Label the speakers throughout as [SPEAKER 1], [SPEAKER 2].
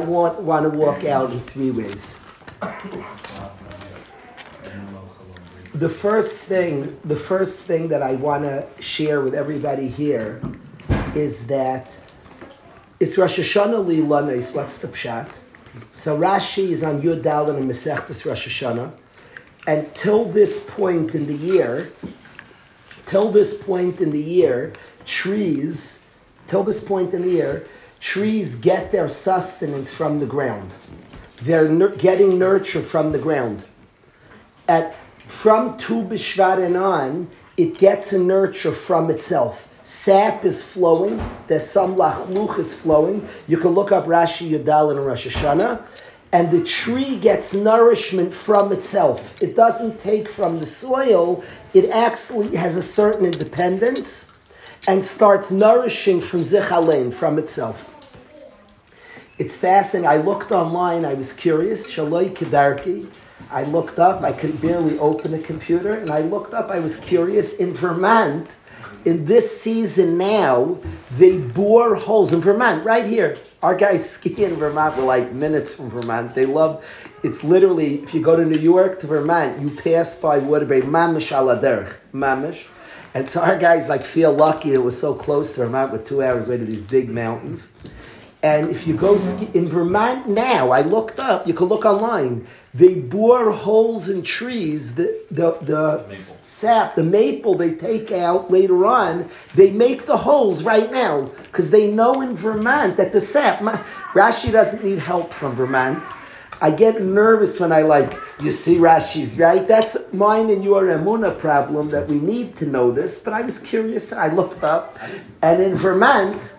[SPEAKER 1] I want, want to walk out in three ways. The first thing, the first thing that I want to share with everybody here is that it's Rosh Hashanah Li'Lanis. What's the pshat? So Rashi is on Yud Dalin and Masechtas Rosh Hashanah, and till this point in the year, till this point in the year, trees, till this point in the year, trees get their sustenance from the ground. They're getting nurture from the ground. At from Tu B'Shvat and on, it gets a nurture from itself. Sap is flowing. There's some lachluch is flowing. You can look up Rashi Yudal and Rosh Hashanah. And the tree gets nourishment from itself. It doesn't take from the soil. It actually has a certain independence and starts nourishing from zichalein, from itself. It's fascinating. I looked online. I was curious. Shaloi Kedarki. I looked up. I could barely open a computer, and I looked up. I was curious. In Vermont, in this season now, they bore holes in Vermont, right here. Our guys ski in Vermont. We're like minutes from Vermont. They love. It's literally if you go to New York to Vermont, you pass by Waterbury, Mamish Aladerch, Mamish. And so our guys like feel lucky it was so close to Vermont with two hours away to these big mountains. And if you go ski in Vermont now, I looked up, you can look online, they bore holes in trees, the, the, the sap, the maple they take out later on, they make the holes right now because they know in Vermont that the sap, my, Rashi doesn't need help from Vermont. I get nervous when I like, you see Rashi's right. That's mine and your Emuna problem that we need to know this. But I was curious. I looked up, and in Vermont,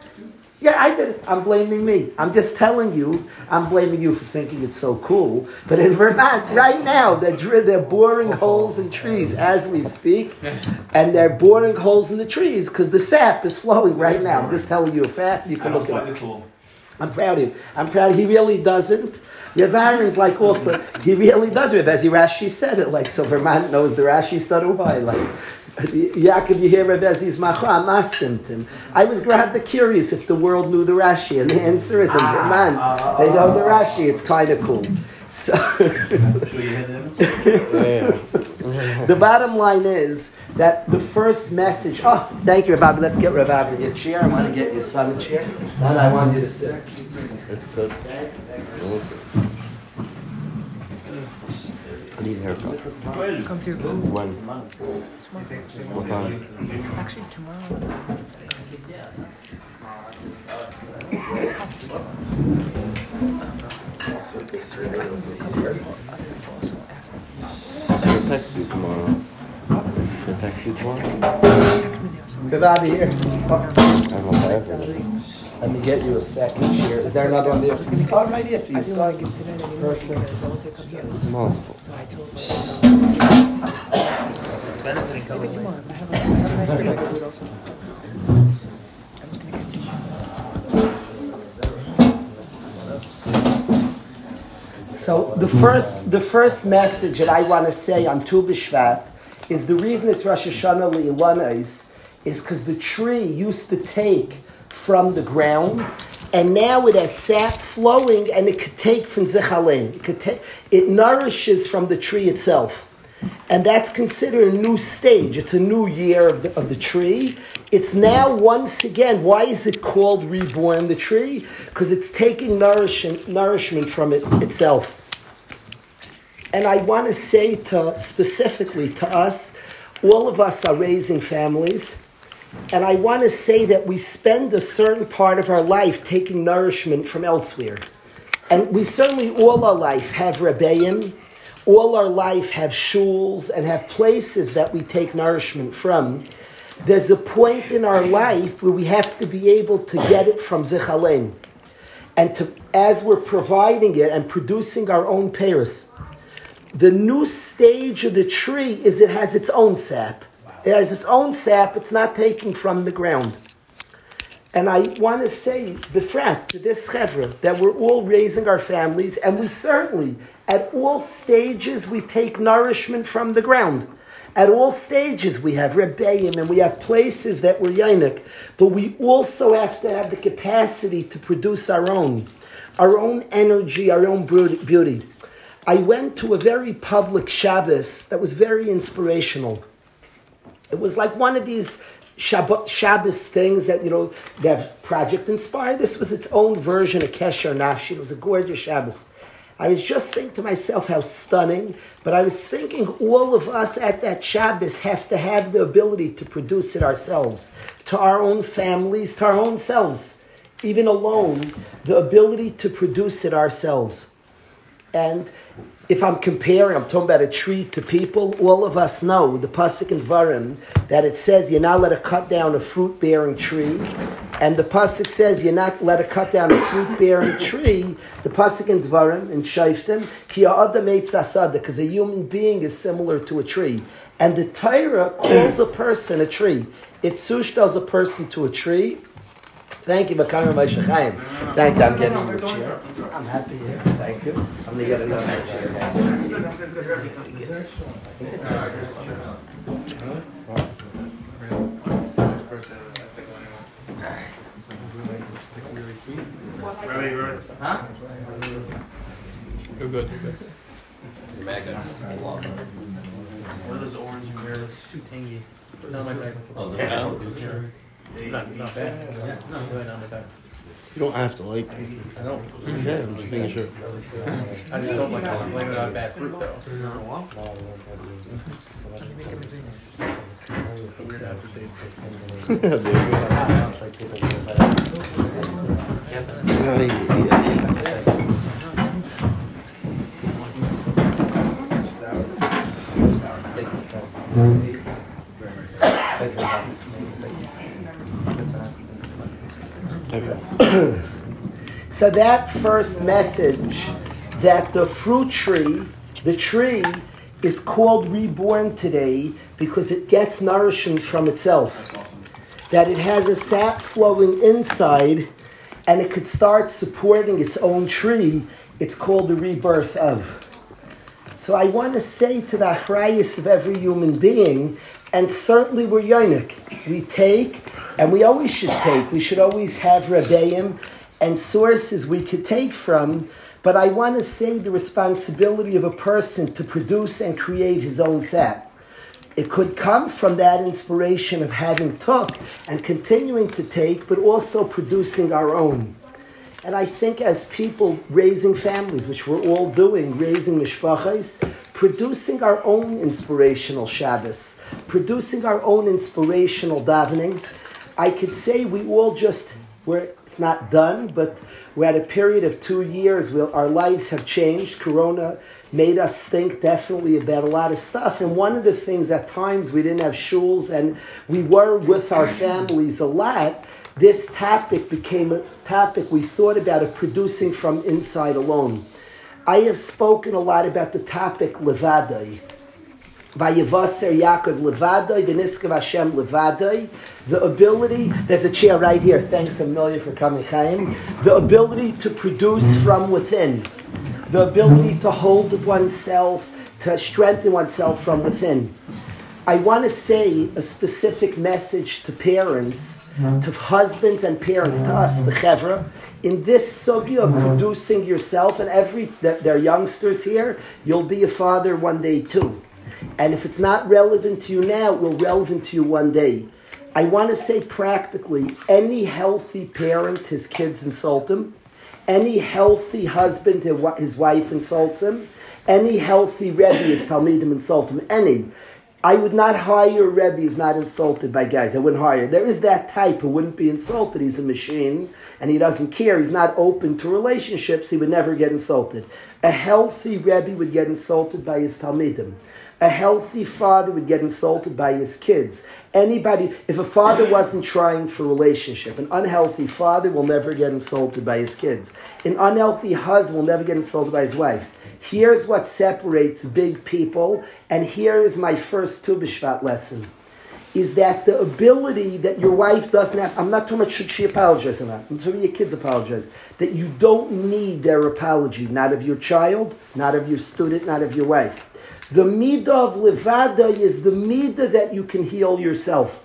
[SPEAKER 1] yeah, I did it. I'm blaming me. I'm just telling you, I'm blaming you for thinking it's so cool. But in Vermont, right now, they're, dr- they're boring holes in trees as we speak. And they're boring holes in the trees because the sap is flowing right now. I'm just telling you a fact. You can look it up.
[SPEAKER 2] cool.
[SPEAKER 1] I'm proud of you. I'm proud. He really doesn't. Rav Aaron's like also. He really does it. As he Rashi said it, like so. Vermont knows the Rashi so do I. Like Yaakov, you hear Rav Ezzi's macha. I'm asking him. I was rather curious if the world knew the Rashi, and the answer is in ah. Vermont. They know the Rashi. It's kind of cool. So.
[SPEAKER 2] Should we hit him?
[SPEAKER 1] The bottom line is that the first message. Oh, thank you, Rabbi. Let's get Rabbi in your chair. I want to get your son a chair. Then I want you to sit.
[SPEAKER 3] That's good. I need a haircut.
[SPEAKER 4] Come through.
[SPEAKER 3] When?
[SPEAKER 4] Tomorrow.
[SPEAKER 3] What time?
[SPEAKER 4] Actually, tomorrow.
[SPEAKER 3] I'll text you tomorrow. I'll text you tomorrow.
[SPEAKER 1] Rabbi here.
[SPEAKER 3] I'm on Saturday.
[SPEAKER 1] Let me get you a second chair. Is there another one there for you? Oh, right here for you, son. Perfect.
[SPEAKER 3] Multiple.
[SPEAKER 2] Benefiting coming late.
[SPEAKER 4] Tomorrow. I have a- I have a nice trip I could do it also. I'm just gonna get
[SPEAKER 1] So the first, the first message that I want to say on Tu B'Shvat is the reason it's Rosh Hashanah Le'Ilanais is because the tree used to take from the ground, and now it has sap flowing, and it could take from Zechalin. It could take, it nourishes from the tree itself. And that's considered a new stage. It's a new year of the, of the tree. It's now once again, why is it called reborn the tree? Because it's taking nourishment, nourishment from it itself. And I want to say to specifically to us, all of us are raising families. And I want to say that we spend a certain part of our life taking nourishment from elsewhere. And we certainly all our life have rebbeim, all our life have shuls and have places that we take nourishment from. There's a point in our life where we have to be able to get it from Zechalein. And to, as we're providing it and producing our own pairs, the new stage of the tree is it has its own sap. It has its own sap, it's not taking from the ground. And I want to say, befrat, to this chevra, that we're all raising our families, and we certainly, at all stages, we take nourishment from the ground. At all stages, we have rebbeim and we have places that we're yainik, but we also have to have the capacity to produce our own. our own energy, our own beauty. I went to a very public Shabbos that was very inspirational. It was like one of these Shabbat, Shabbos things that, you know, that Project inspired. This was its own version of Kesher Nafshi. It was a gorgeous Shabbos. I was just thinking to myself how stunning, but I was thinking all of us at that Shabbos have to have the ability to produce it ourselves, to our own families, to our own selves, even alone, the ability to produce it ourselves. And if I'm comparing, I'm talking about a tree to people, all of us know the Pasuk in Dvarim that it says you're not allowed to cut down a fruit bearing tree. And the Pasuk says you're not allowed to cut down a fruit bearing tree. The Pasuk in Dvarim, in Shaiftim, ki eitz asada, because a human being is similar to a tree. And the Torah calls a person a tree. It sushtas a person to a tree. Thank you, Makar Moshe Chaim. Thank you. I'm getting you a chair. I'm happy here. Thank you. I'm gonna get another chair.
[SPEAKER 2] Ready, ready?
[SPEAKER 1] Huh?
[SPEAKER 5] You're good. You're good.
[SPEAKER 2] What are those orange and mirrors?
[SPEAKER 5] Too tangy. Not my bag.
[SPEAKER 2] Oh yeah.
[SPEAKER 5] Not, not bad. Really not my.
[SPEAKER 3] You don't have to like it.
[SPEAKER 5] I don't.
[SPEAKER 3] Yeah, I'm just making sure.
[SPEAKER 5] I just don't like how I'm blaming it on bad fruit though. Weird aftertaste.
[SPEAKER 1] So that first message that the fruit tree, the tree, is called reborn today because it gets nourishment from itself. That it has a sap flowing inside and it could start supporting its own tree. It's called the rebirth of. So I want to say to the achrayus of every human being, and certainly we're yonik. We take, and we always should take. We should always have rebbeim and sources we could take from. But I want to say the responsibility of a person to produce and create his own set. It could come from that inspiration of having took and continuing to take, but also producing our own. And I think as people raising families, which we're all doing, raising mishpachas, producing our own inspirational Shabbos, producing our own inspirational davening, I could say we all just, we're, it's not done, but we're at a period of two years where our lives have changed. Corona made us think definitely about a lot of stuff. And one of the things at times we didn't have shuls and we were with our families a lot this topic became a topic we thought about of producing from inside alone. I have spoken a lot about the topic levadai. Vayevaser Yaakov levadai, v'niskav Hashem levadai. The ability, there's a chair right here. Thanks a million for coming, Chaim. The ability to produce from within. The ability to hold oneself, to strengthen oneself from within. I want to say a specific message to parents, mm-hmm. to husbands and parents, to us, the mm-hmm. chevra, in this sugya of mm-hmm. producing yourself, and every there are youngsters here, you'll be a father one day too. And if it's not relevant to you now, it will relevant to you one day. I want to say practically, any healthy parent, his kids insult him. Any healthy husband, his wife insults him. Any healthy Rebbe, his Talmidim insult him. Any. I would not hire Rebbe who's not insulted by guys. I wouldn't hire. There is that type who wouldn't be insulted. He's a machine and he doesn't care. He's not open to relationships. He would never get insulted. A healthy Rebbe would get insulted by his Talmidim. A healthy father would get insulted by his kids. Anybody, if a father wasn't trying for relationship, an unhealthy father will never get insulted by his kids. An unhealthy husband will never get insulted by his wife. Here's what separates big people, and here is my first Tu B'Shvat lesson. Is that the ability that your wife doesn't have, I'm not talking about should she apologize or not, I'm talking about your kids apologize, that you don't need their apology, not of your child, not of your student, not of your wife. The midah of levada is the midah that you can heal yourself.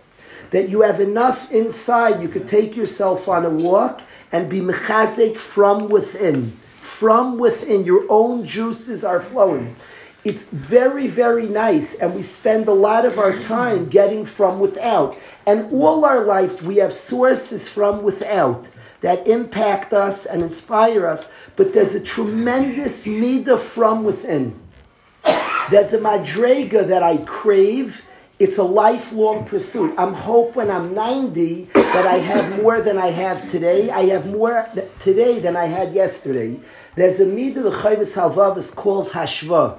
[SPEAKER 1] That you have enough inside, you could take yourself on a walk and be mechazek from within. From within, your own juices are flowing. It's very, very nice, and we spend a lot of our time getting from without. And all our lives, we have sources from without that impact us and inspire us, but there's a tremendous midah from within. There's a madrega that I crave. It's a lifelong pursuit. I'm hope when I'm 90 that I have more than I have today. I have more today than I had yesterday. There's a midah the Chayvus Halvavis calls hashva.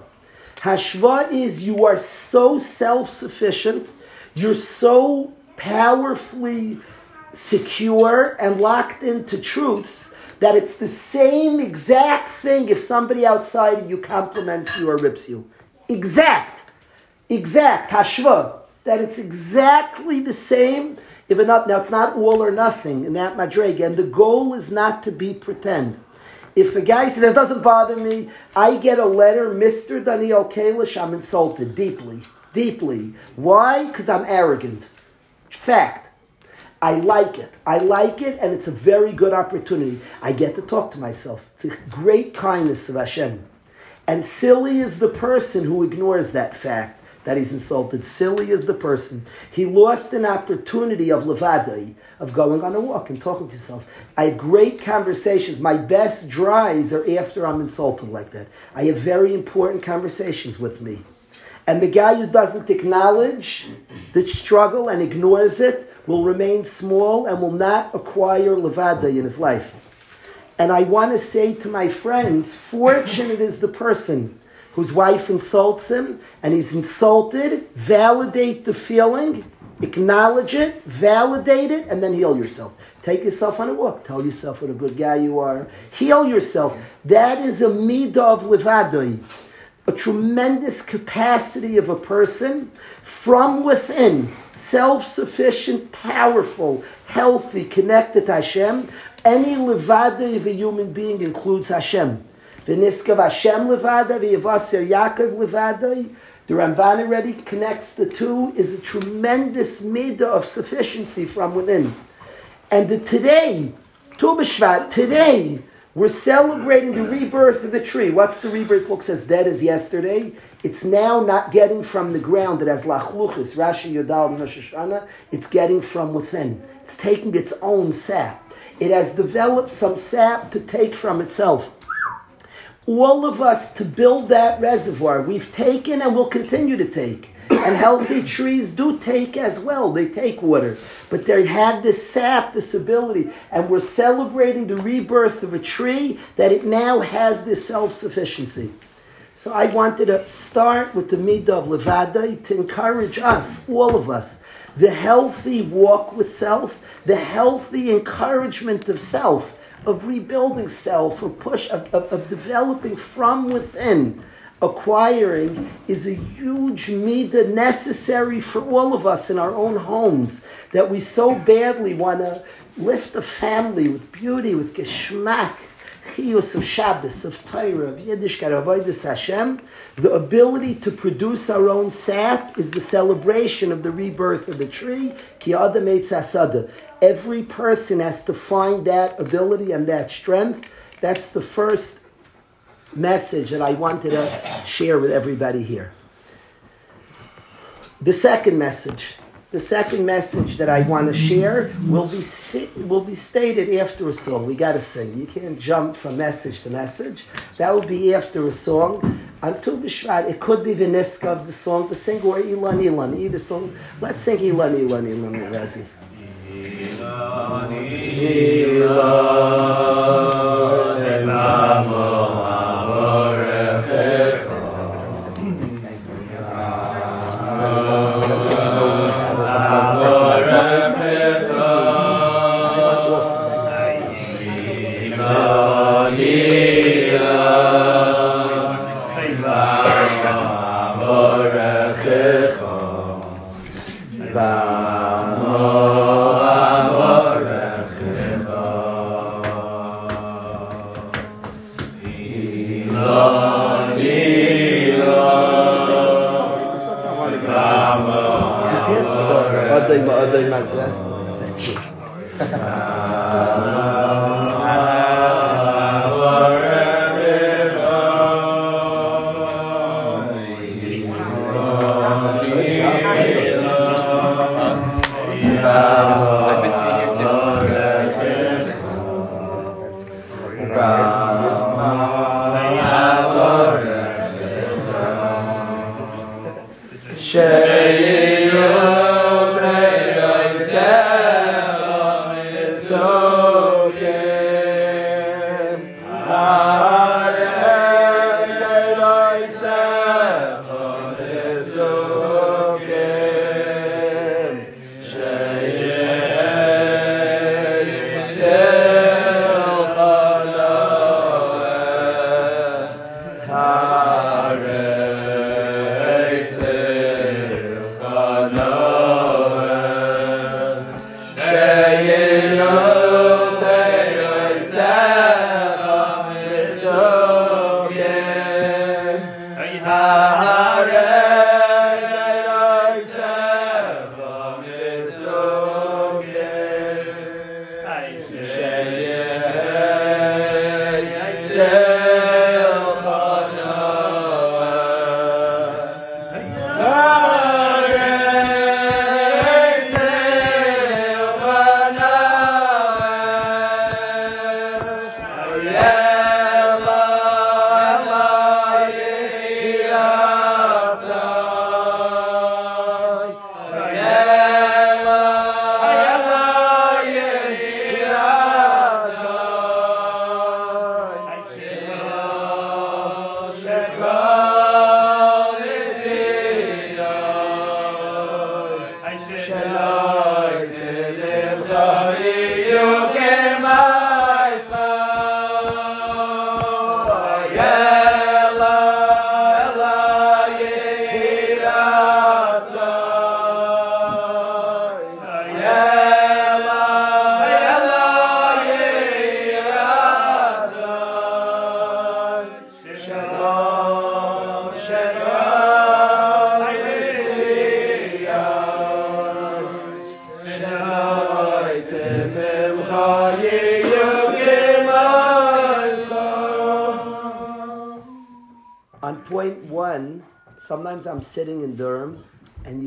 [SPEAKER 1] Hashva is you are so self-sufficient, you're so powerfully secure and locked into truths that it's the same exact thing if somebody outside you compliments you or rips you. Exact. Exact. Hashva. That it's exactly the same. If not, now it's not all or nothing in that madrega, and the goal is not to be pretend. If a guy says it doesn't bother me, I get a letter, Mister Daniel Kalish, I'm insulted deeply, deeply. Why? Because I'm arrogant. Fact. I like it. I like it, and it's a very good opportunity. I get to talk to myself. It's a great kindness of Hashem. And silly is the person who ignores that fact that he's insulted. Silly is the person. He lost an opportunity of levadai, of going on a walk and talking to himself. I have great conversations. My best drives are after I'm insulted like that. I have very important conversations with me. And the guy who doesn't acknowledge the struggle and ignores it will remain small and will not acquire levada in his life. And I want to say to my friends, fortunate is the person whose wife insults him and he's insulted, validate the feeling, acknowledge it, validate it, and then heal yourself. Take yourself on a walk. Tell yourself what a good guy you are. Heal yourself. That is a midah of levadoi a tremendous capacity of a person from within, self sufficient, powerful, healthy, connected to Hashem. Any levada of a human being includes Hashem. V'niskav Hashem levada, v'yavaser Yaakov levada. The Ramban already connects the two, is a tremendous midah of sufficiency from within. And the today, Tu B'Shvat, today, we're celebrating the rebirth of the tree. What's the rebirth? Looks as dead as yesterday. It's now not getting from the ground. It has lachluchis, Rashi Yodal, Rosh Hashanah. It's getting from within. It's taking its own sap. It has developed some sap to take from itself. All of us to build that reservoir, we've taken and will continue to take. And healthy trees do take as well. They take water. But they have this sap, this ability. And we're celebrating the rebirth of a tree that it now has this self sufficiency. So I wanted to start with the midah of levada to encourage us, all of us, the healthy walk with self, the healthy encouragement of self, of rebuilding self, of push, of, of, of developing from within acquiring is a huge midah necessary for all of us in our own homes that we so badly want to lift the family with beauty, with geschmack, chiyus of Shabbos, of Torah, of Yiddishkeit, of Avodas Hashem. The ability to produce our own sap is the celebration of the rebirth of the tree. Ki adam asada. Every person has to find that ability and that strength. That's the first message that I wanted to share with everybody here. The second message, the second message that I want to share will be will be stated after a song. We got to sing. You can't jump from message to message. That will be after a song. Until Bishvat, it could be Viniskav's the song to sing or Ilan Ilan, either song. Let's sing Ilan Ilan Ilan Razi. Ma Hare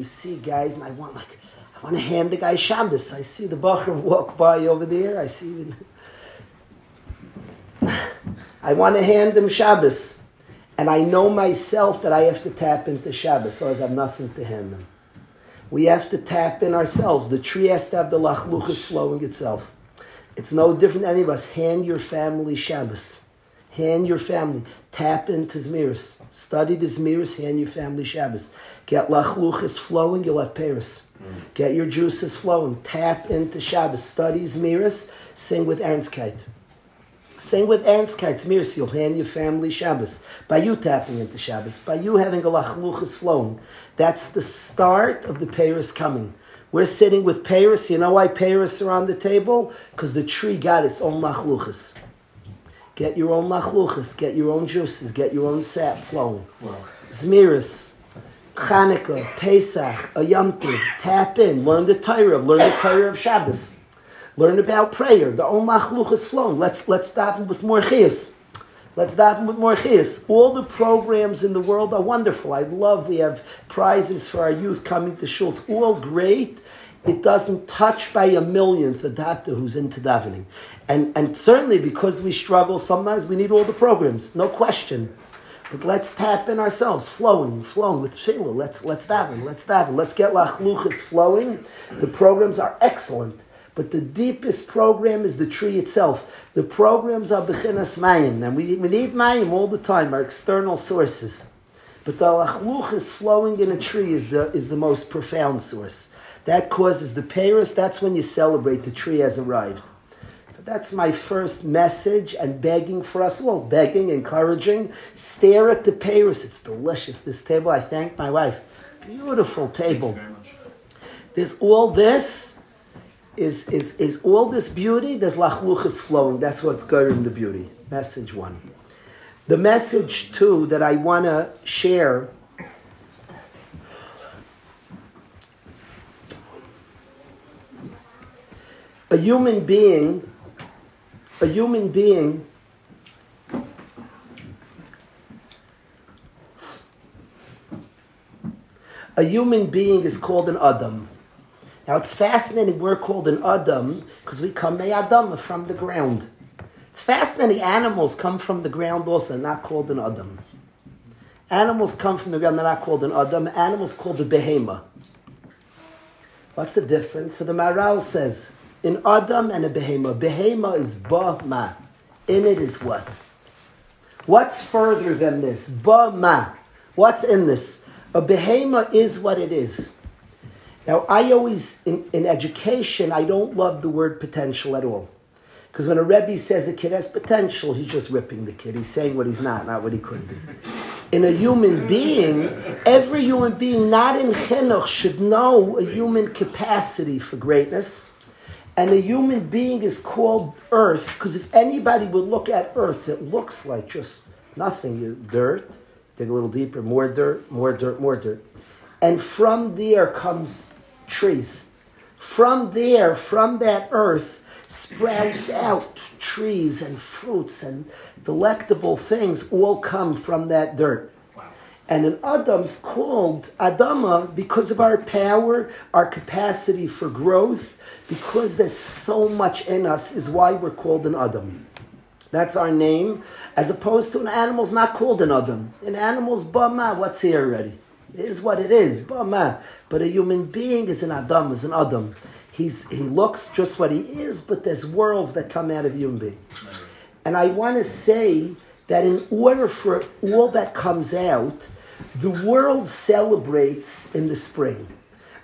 [SPEAKER 1] you see guys and I want like I want to hand the guy Shabbos. I see the Bacher walk by over there. I see even I want to hand him Shabbos. And I know myself that I have to tap into Shabbos, so I have nothing to hand them. We have to tap in ourselves. The tree has to have the lachluchas flowing itself. It's no different than any of us. Hand your family Shabbos. Hand your family. Tap into Zmiris. Study the Zmiris, hand your family Shabbos. Get lachluchas flowing, you'll have peiros. Mm. Get your juices flowing. Tap into Shabbos. Study Zmiris. Sing with Ernstkeit. Sing with Ernstkeit, Zmiris. You'll hand your family Shabbos. By you tapping into Shabbos. By you having a lachluchas flowing. That's the start of the peiros coming. We're sitting with peiros. You know why peiros are on the table? Because the tree got its own lachluchas. Get your own lachluchas, get your own juices, get your own sap flowing. Zmiris, Chanukah, Pesach, a Yom Tov, tap in, learn the Torah, learn the Torah of Shabbos, learn about prayer, the own lachluchas flowing. Let's let's daven with more chiyas. Let's daven with more chiyas. All the programs in the world are wonderful. I love we have prizes for our youth coming to shul. It's all great. It doesn't touch by a millionth a doctor who's into davening. And, and certainly because we struggle, sometimes we need all the programs, no question. But let's tap in ourselves, flowing, flowing with tefillah. Let's let's daven, let's daven, let's get lachluchas flowing. The programs are excellent, but the deepest program is the tree itself. The programs are bechinas mayim, and we, we need mayim all the time, our external sources. But the lachluchas flowing in a tree is the is the most profound source. That causes the peiros. That's when you celebrate the tree has arrived. So that's my first message and begging for us well, Begging, encouraging. Stare at the peiros. It's delicious. This table, I thank my wife. Beautiful table. There's all this. Is, is, is all this beauty? There's lachluchas flowing. That's what's good in the beauty. Message one. The message two that I want to share human being, a human being a human being is called an Adam. Now it's fascinating we're called an Adam because we come the Adam from the ground. It's fascinating animals come from the ground also, they're not called an Adam. Animals come from the ground, they're not called an Adam. Animals called a behema. What's the difference? So the Maral says, in Adam and a behema. Behema is ba ma. In it is what? What's further than this? Ba ma. What's in this? A behema is what it is. Now, I always, in, in education, I don't love the word potential at all. Because when a Rebbe says a kid has potential, he's just ripping the kid. He's saying what he's not, not what he could be. In a human being, every human being, not in chinuch, should know a human capacity for greatness. And a human being is called earth, because if anybody would look at earth, it looks like just nothing. Dirt, dig a little deeper, more dirt, more dirt, more dirt. And from there comes trees. From there, from that earth, sprouts out trees and fruits and delectable things all come from that dirt. And an Adam's called Adama because of our power, our capacity for growth, because there's so much in us, is why we're called an Adam. That's our name, as opposed to an animal's not called an Adam. An animal's Bama, what's here already? It is what it is, Bama. But a human being is an Adam, is an Adam. He's, he looks just what he is, but there's worlds that come out of human being. And I want to say that in order for all that comes out, the world celebrates in the spring.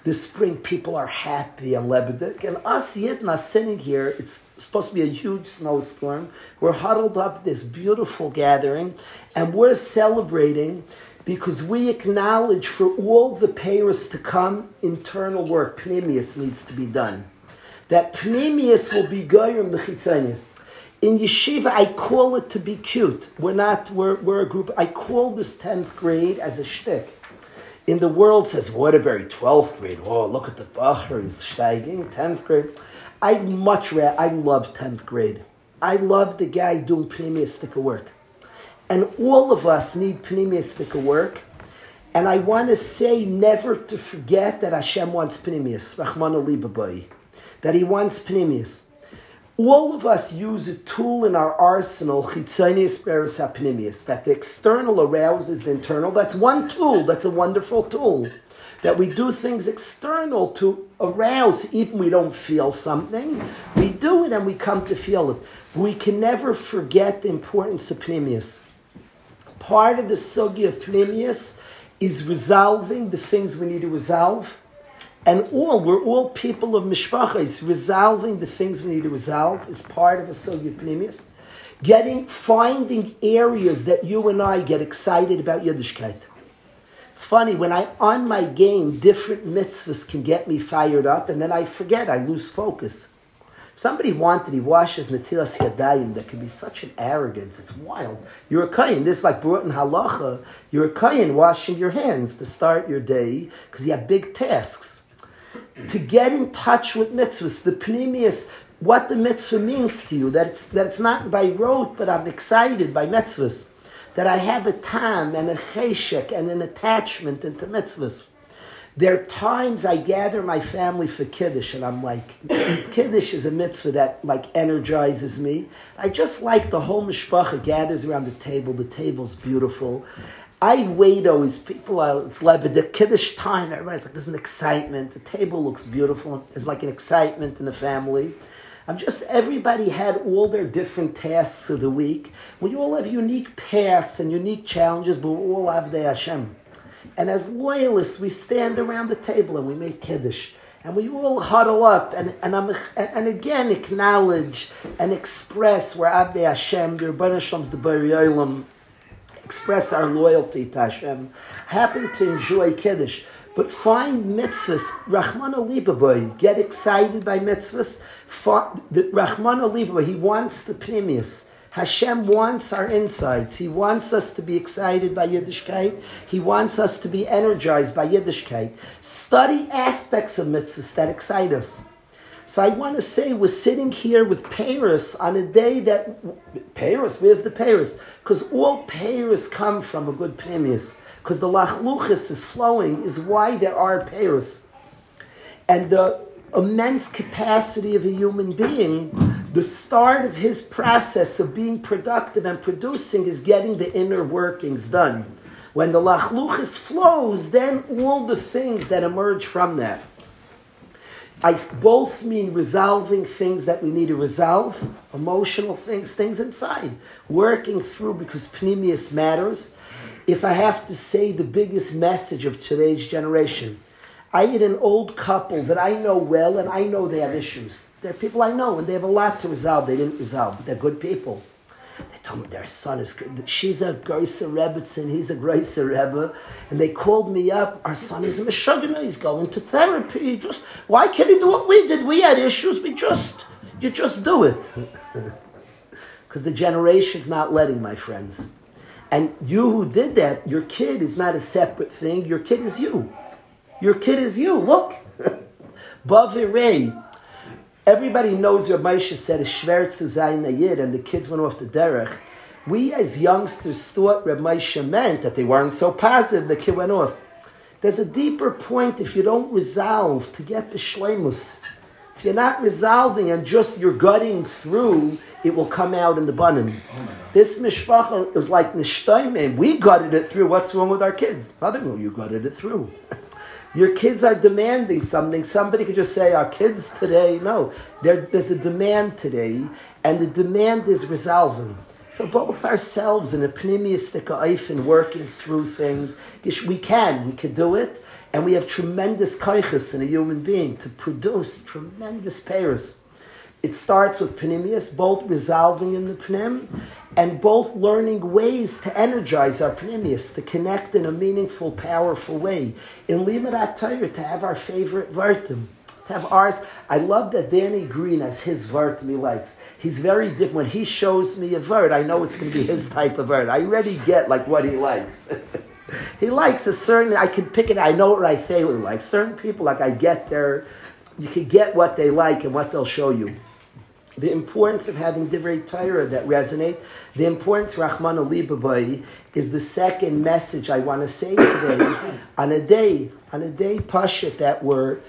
[SPEAKER 1] The spring, people are happy and Lebedik. And us Yidna sitting here, it's supposed to be a huge snowstorm. We're huddled up this beautiful gathering, and we're celebrating because we acknowledge for all the payers to come, internal work, Pnimius, needs to be done. That Pnimius will be Goyim Mechitzanius. In yeshiva, I call it to be cute. We're not, we're, we're a group. I call this 10th grade as a shtick. In the world says, Waterbury, 12th grade. Oh, look at the Bacher, he's steiging, 10th grade. I much rather, I love 10th grade. I love the guy doing pneumistic work. And all of us need pneumistic work. And I want to say never to forget that Hashem wants pnimius, Rahman that he wants pnimius. All of us use a tool in our arsenal, that the external arouses the internal. That's one tool. That's a wonderful tool. That we do things external to arouse, even we don't feel something. We do it and we come to feel it. We can never forget the importance of pnimius. Part of the sugi of pnimius is resolving the things we need to resolve and all, we're all people of mishpacha. mishpachas. Resolving the things we need to resolve is part of a Sugya Pnimius. Getting, finding areas that you and I get excited about Yiddishkeit. It's funny, when I'm on my game, different mitzvahs can get me fired up, and then I forget, I lose focus. Somebody wanted, he washes Natilas Yadayim, that can be such an arrogance, it's wild. You're a Kayan, this is like brought in Halacha, you're a Kayan washing your hands to start your day, because you have big tasks to get in touch with mitzvahs, the pnimius, what the mitzvah means to you, that it's, that it's not by rote, but I'm excited by mitzvahs, that I have a time and a cheshek and an attachment into mitzvahs. There are times I gather my family for Kiddush and I'm like, Kiddush is a mitzvah that like energizes me. I just like the whole mishpacha gathers around the table. The table's beautiful. I wait always. People are, it's like the Kiddush time. Everybody's like, there's an excitement. The table looks beautiful. There's like an excitement in the family. I'm just, everybody had all their different tasks of the week. We all have unique paths and unique challenges, but we all have the Hashem. And as loyalists, we stand around the table and we make Kiddush. And we all huddle up and, and, I'm, and again acknowledge and express where Abdei Hashem, the Rebbeinu Shalom's the Bari express our loyalty to Hashem, happen to enjoy Kiddush, but find mitzvahs, Rahman Alibaboy, get excited by mitzvahs. The Rahman Alibaboy, he wants the pnimius. Hashem wants our insights. He wants us to be excited by Yiddishkeit. He wants us to be energized by Yiddishkeit. Study aspects of mitzvahs that excite us. So I want to say we're sitting here with peiros on a day that peiros, where's the peiros? Because all peiros come from a good Pnimius. Because the Lachluchis is flowing is why there are peiros. And the immense capacity of a human being, the start of his process of being productive and producing is getting the inner workings done. When the Lachluchis flows, then all the things that emerge from that. I both mean resolving things that we need to resolve, emotional things, things inside, working through because pnimius matters. If I have to say the biggest message of today's generation, I had an old couple that I know well and I know they have issues. They're people I know and they have a lot to resolve. They didn't resolve, but they're good people. They told me their son is. She's a Groiser Rebbetzin, he's a Groiser Rebbe. And they called me up. Our son is a Meshuggah. He's going to therapy. He Just Why can't he do what we did? We had issues. We just, you just do it. Because the generation's not letting, my friends. And you who did that, your kid is not a separate thing. Your kid is you. Your kid is you. Look. Bavirei. Everybody knows Rabbi Moshe said a shver zu sein a yid, and the kids went off the derech. We as youngsters thought Rabbi Moshe meant that they weren't so positive. The kid went off. There's a deeper point if you don't resolve to get b'shlemus. If you're not resolving and just you're gutting through, it will come out in the bunnim. This mishpacha was like nishtaimim. We gutted it through. What's wrong with our kids? Mother, no, you gutted it through. Your kids are demanding something. Somebody could just say, Our kids today, no. There, there's a demand today, and the demand is resolving. So both ourselves and a pneumistic eifin working through things, we can, we can do it, and we have tremendous kaiches in a human being to produce tremendous payers. It starts with pnimius, both resolving in the pneum, and both learning ways to energize our pnimius, to connect in a meaningful, powerful way. In Limud Torah, to have our favorite vartim, to have ours. I love that Danny Green has his vert he likes. He's very different. When he shows me a vert, I know it's going to be his type of vert. I already get like what he likes. he likes a certain. I can pick it. I know what I Thaler likes. Certain people, like I get their. You can get what they like and what they'll show you the importance of having divrei Torah that resonate, the importance Rahman Ali is the second message I want to say today on a day on a day pashit that we're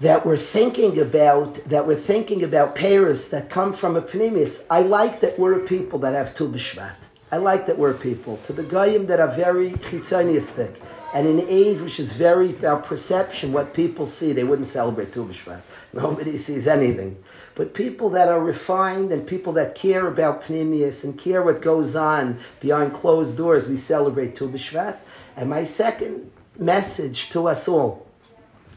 [SPEAKER 1] that we're thinking about that we're thinking about peiros that come from a pnimius. I like that we're a people that have Tu B'Shvat. I like that we're a people to the goyim that are very chitzoniistic and in an age which is very about perception, what people see, they wouldn't celebrate Tu B'Shvat. Nobody sees anything. But people that are refined and people that care about Pnimius and care what goes on behind closed doors, we celebrate Tu B'Shvat. And my second message to us all,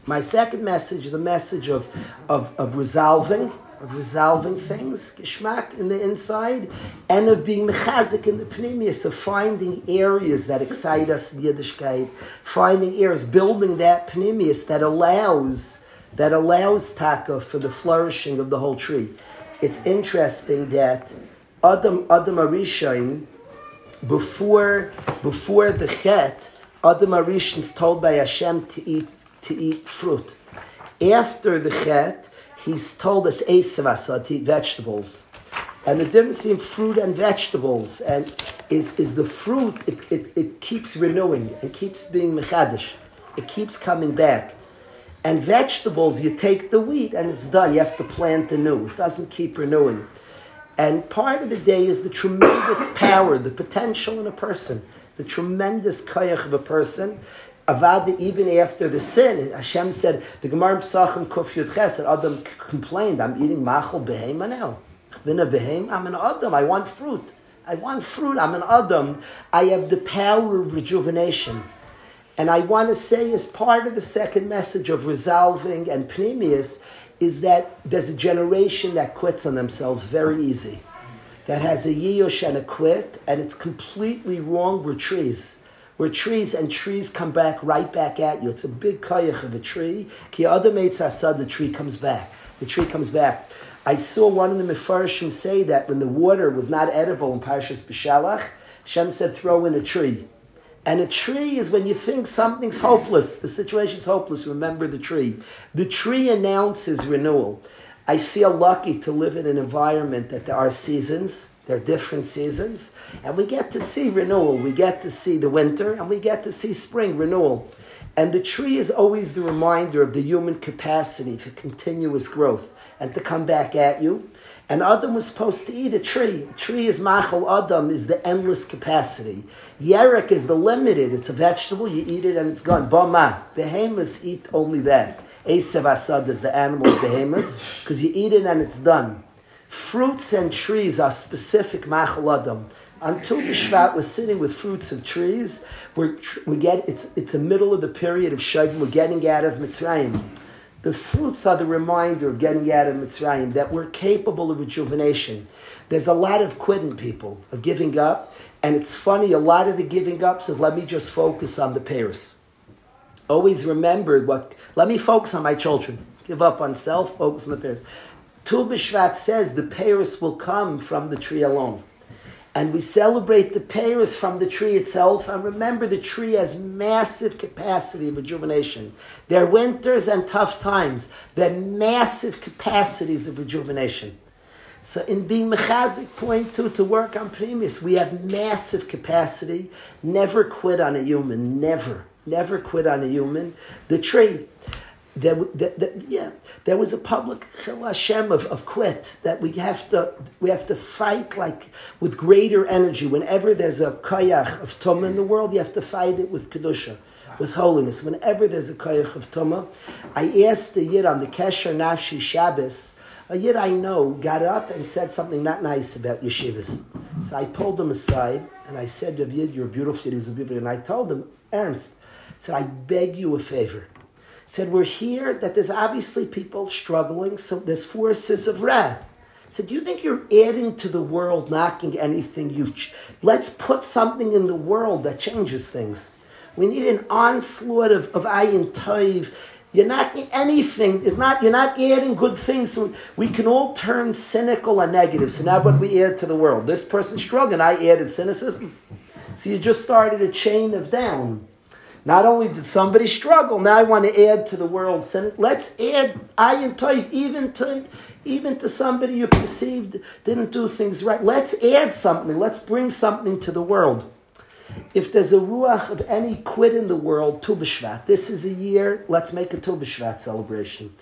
[SPEAKER 1] my second message is a message of, of, of resolving, of resolving things, geschmack in the inside, and of being mechazik in the pnimius, of finding areas that excite us in Yiddishkeit, finding areas, building that pnimius that allows that allows taka for the flourishing of the whole tree. It's interesting that Adam Adam Arishain, before before the chet, Adam Arishain is told by Hashem to eat to eat fruit. After the chet, he's told us Esavasa to eat vegetables. And the difference between fruit and vegetables and is, is the fruit, it, it, it keeps renewing and keeps being mechadish. It keeps coming back. And vegetables, you take the wheat and it's done. You have to plant anew. It doesn't keep renewing. And part of the day is the tremendous power, the potential in a person, the tremendous koyach of a person. Avada, even after the sin, Hashem said, the Gemara Psachim Kuf Yud Ches, Adam complained, I'm eating machal behema now. I'm an Adam, I want fruit. I want fruit, I'm an Adam. I have the power of rejuvenation. And I want to say, as part of the second message of resolving and pneumius, is that there's a generation that quits on themselves very easy, that has a yiyosh and a quit, and it's completely wrong. We're trees. We're trees, and trees come back right back at you. It's a big kayach of a tree. Ki adam asad, the tree comes back. The tree comes back. I saw one of the Mefarshim say that when the water was not edible in Parshas B'Shalach, Shem said, throw in a tree. And a tree is when you think something's hopeless, the situation's hopeless, remember the tree. The tree announces renewal. I feel lucky to live in an environment that there are seasons, there are different seasons, and we get to see renewal. We get to see the winter, and we get to see spring renewal. And the tree is always the reminder of the human capacity for continuous growth and to come back at you. And Adam was supposed to eat a tree. A tree is machal Adam, is the endless capacity. Yerek is the limited. It's a vegetable, you eat it and it's gone. Bama. Behemoths eat only that. Esav Asad is the animal of behemoths, because you eat it and it's done. Fruits and trees are specific machal Adam. On Tu B'Shvat, we're sitting with fruits of trees. We're, we get, it's, it's the middle of the period of Shavim. We're getting out of Mitzrayim. The fruits are the reminder of getting out of Mitzrayim, that we're capable of rejuvenation. There's a lot of quitting people, of giving up. And it's funny, a lot of the giving up says, let me just focus on the peiros. Always remember what, let me focus on my children. Give up on self, focus on the peiros. Tu B'Shvat says the peiros will come from the tree alone. And we celebrate the peiros from the tree itself. And remember, the tree has massive capacity of rejuvenation. There are winters and tough times. There are massive capacities of rejuvenation. So in being mechazik, point two, to work on premise, we have massive capacity. Never quit on a human. Never. Never quit on a human. The tree. There, there, there, yeah, there was a public Hashem of, of quit that we have to we have to fight like with greater energy. Whenever there's a koyach of tumah in the world, you have to fight it with kedusha, with holiness. Whenever there's a koyach of tumah, I asked the yid on the Kesher Nafshi Shabbos, a yid I know got up and said something not nice about yeshivas. So I pulled him aside and I said, Yid, you're beautiful. He was a beautiful. And I told him, Ernst, I said, I beg you a favor said, We're here that there's obviously people struggling, so there's forces of wrath. Said, Do you think you're adding to the world, knocking anything you've. Ch- Let's put something in the world that changes things. We need an onslaught of, of ayin toiv. You're not anything. Is not you're not adding good things. So we can all turn cynical and negative. So now what we add to the world? This person's struggling. I added cynicism. So you just started a chain of down. Not only did somebody struggle, now I want to add to the world sin. Let's add ayin toiv even to even to somebody you perceived didn't do things right. Let's add something. Let's bring something to the world. If there's a ruach of any quit in the world, Tu B'Shvat. This is a year. Let's make a Tu B'Shvat celebration.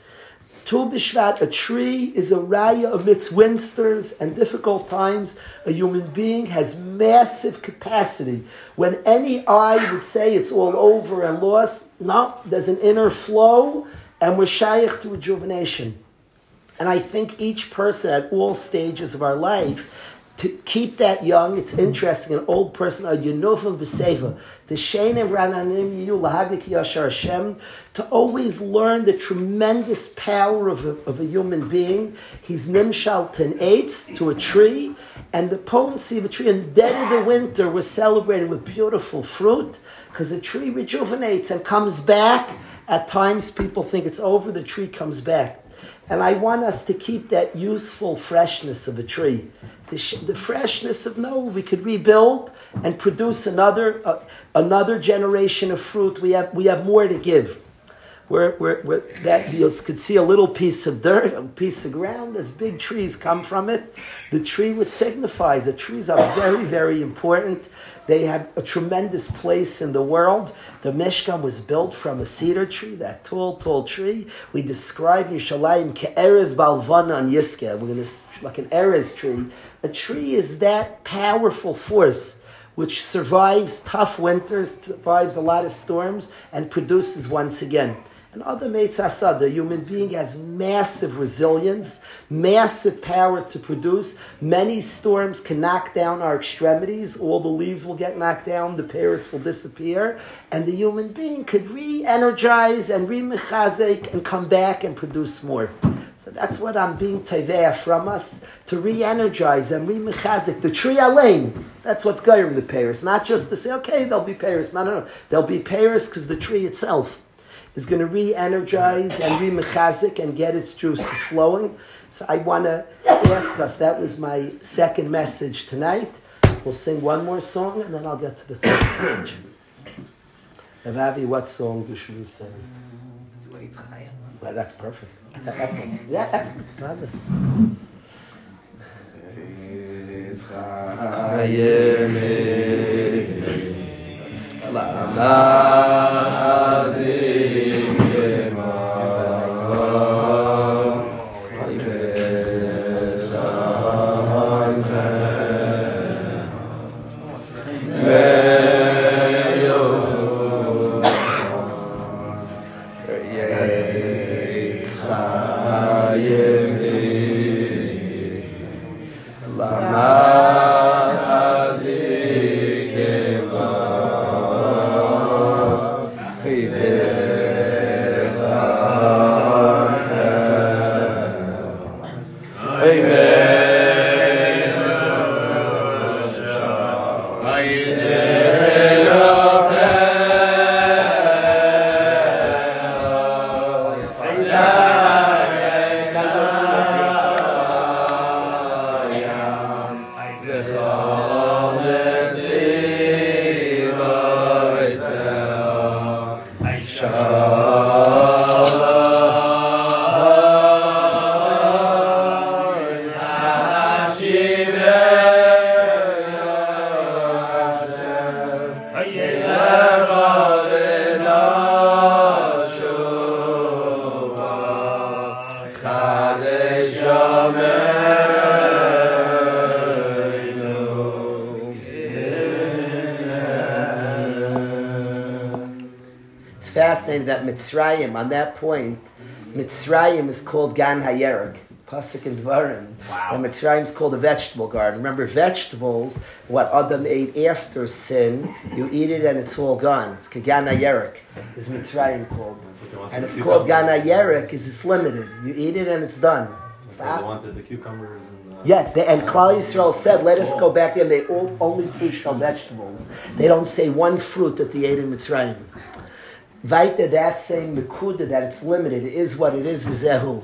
[SPEAKER 1] Tu B'Shvat, a tree, is a raya amidst winters and difficult times. A human being has massive capacity. When any eye would say it's all over and lost, no, there's an inner flow, and we're shaykh to rejuvenation. And I think each person at all stages of our life to keep that young, it's interesting. An old person, a yunufim b'seva, the shenim rananim lahagik yashar Hashem, to always learn the tremendous power of a, of a human being. He's nimshal an eitz, to a tree, and the potency of a tree. The dead of the winter, we're celebrating with beautiful fruit because the tree rejuvenates and comes back. At times, people think it's over. The tree comes back. And I want us to keep that youthful freshness of a tree. The, the freshness of no, we could rebuild and produce another uh, another generation of fruit. We have we have more to give. Where, where, where that you could see a little piece of dirt, a piece of ground, as big trees come from it. The tree which signifies the trees are very, very important. They have a tremendous place in the world. The Mishkan was built from a cedar tree, that tall, tall tree. We describe Yerushalayim ke'erez balvana on Yiske. We're going to like an erez tree. A tree is that powerful force which survives tough winters, survives a lot of storms, and produces once again. And other mates asad, a human being has massive resilience, massive power to produce. Many storms can knock down our extremities. All the leaves will get knocked down, the peiros will disappear, and the human being could re-energize and re-mechazek and come back and produce more. So that's what I'm being teveh from us to re-energize and re-mechazik the tree alain. That's what's going the peiros, not just to say okay there'll be peiros. No, no, no. There'll be peiros because the tree itself is going to re-energize and re-mechazik and get its juices flowing. So I want to ask us. That was my second message tonight. We'll sing one more song and then I'll get to the third message. Avavi, what song should we sing? Well, that's perfect. That- Excellent. Yeah, excellent. Rather.
[SPEAKER 3] Amen.
[SPEAKER 1] Mitzrayim, on that point, Mitzrayim is called Gan Hayerek. Pasuk and Dvarim. Wow. And Mitzrayim is called a vegetable garden. Remember, vegetables, what Adam ate after sin, you eat it and it's all gone. It's Kagan Hayerek, is Mitzrayim called. And it's called Gan Hayerek, is it's limited. You eat it and it's done.
[SPEAKER 3] They
[SPEAKER 1] Stop.
[SPEAKER 3] wanted the cucumbers and the...
[SPEAKER 1] Yeah, they, and Klal Yisrael said, "Let us go back there." They all only shell vegetables. They don't say one fruit that they ate in Mitzrayim. Weiter, that same Mekuda that it's limited is what it is. V'zehu,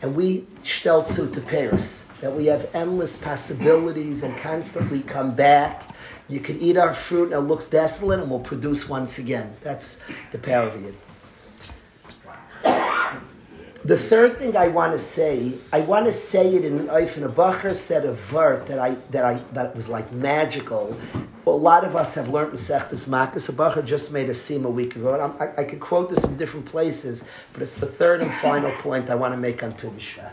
[SPEAKER 1] and we stelzu to peiros that we have endless possibilities and constantly come back. You can eat our fruit and it looks desolate, and we'll produce once again. That's the power of it. The third thing I want to say, I want to say it in Eifin. A Bacher said a vert that I that I that was like magical. Well, a lot of us have learned Masechtas Makkos. A Bacher just made a seam a week ago, and I'm, I, I could quote this from different places, but it's the third and final point I want to make on Tu B'Shvat.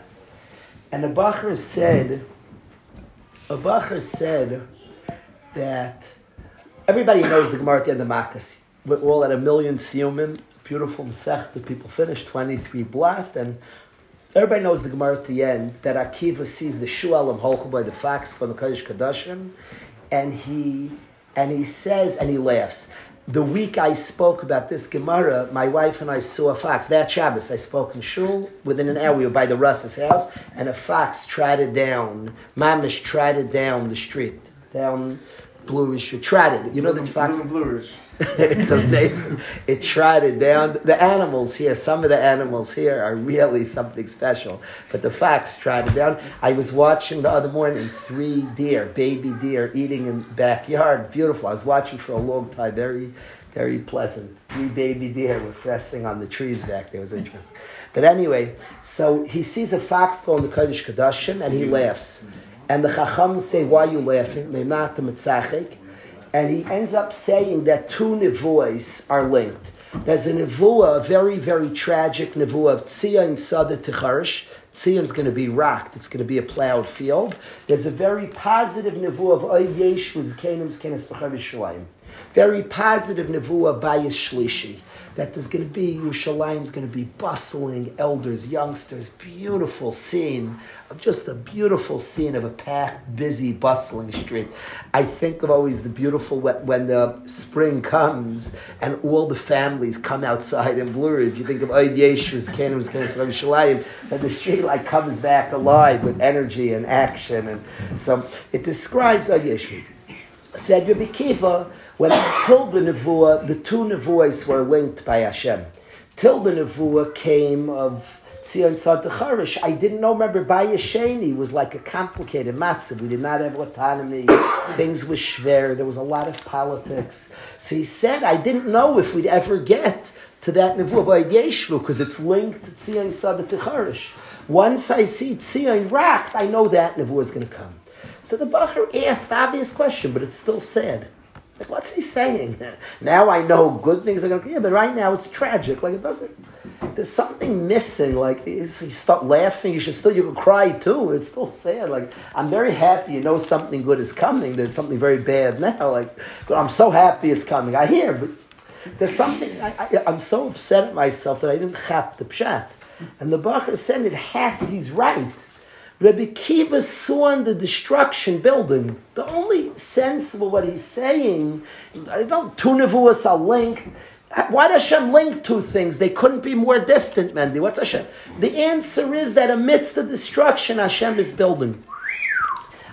[SPEAKER 1] And a Bacher said, a Bacher said that everybody knows the Gemara at the end of Makkos. We're all at a million siyumim, beautiful that people finished 23 blot, and everybody knows the Gemara at the end that Akiva sees the Shualim Holchu by the fox from the Kodesh Kadashim, and he and he says and he laughs. The week I spoke about this Gemara, my wife and I saw a fox. That Shabbos, I spoke in shul. Within an hour, we were by the Russ's house, and a fox trotted down. Mamish trotted down the street, down Blue Street. Trotted. You know the fox.
[SPEAKER 2] Bluish.
[SPEAKER 1] it's amazing. It trotted down. The animals here, some of the animals here are really something special. But the fox trotted down. I was watching the other morning three deer, baby deer, eating in the backyard. Beautiful. I was watching for a long time. Very, very pleasant. Three baby deer were resting on the trees back there. It was interesting. But anyway, so he sees a fox go in the Kodesh Kadashim and he laughs. And the Chacham say, why are you laughing? They're not the Mitzachik. And he ends up saying that two nevuahs are linked. There's a nevuah, a very, very tragic nevuah of Tzion Sada Ticharish. Tzion's going to be rocked. It's going to be a plowed field. There's a very positive nevuah of Oy Yesh Kenim Kenes Very positive nevuah by Shlishi. That there's going to be, Yerushalayim's going to be bustling, elders, youngsters, beautiful scene, just a beautiful scene of a packed, busy, bustling street. I think of always the beautiful when, the spring comes and all the families come outside in Blue Ridge. You think of Oyd Yeshus, Kenes Yerushalayim, and the street like comes back alive with energy and action. And so it describes Oyd Yeshus. Said Rabbi Kiva, when till the Nevuah, the two Nevuahs were linked by Hashem. Till the Nevuah came of Tzion Sadacharish. I didn't know, remember, Bayasheni was like a complicated matzah. We did not have autonomy. Things were schwer. There was a lot of politics. So he said, I didn't know if we'd ever get to that Nevuah by Yeshvu because it's linked to Tzion Sadacharish. Once I see Tzion rocked, I know that Nevuah is going to come. So the Bacher asked the obvious question, but it's still sad. Like, what's he saying? Now I know good things are going to come. Yeah, but right now it's tragic. Like, it doesn't. There's something missing. Like, you stop laughing. You should still. You could cry too. It's still sad. Like, I'm very happy. You know something good is coming. There's something very bad now. Like, but I'm so happy it's coming. I hear, but there's something. I, I'm so upset at myself that I didn't chap the pshat. And the Bacher said it has. He's right. Rabbi Kiva saw in the destruction building. The only sense of what he's saying, I don't, two nevuahs are linked. Why does Hashem link two things? They couldn't be more distant, Mendy. What's Hashem? The answer is that amidst the destruction, Hashem is building.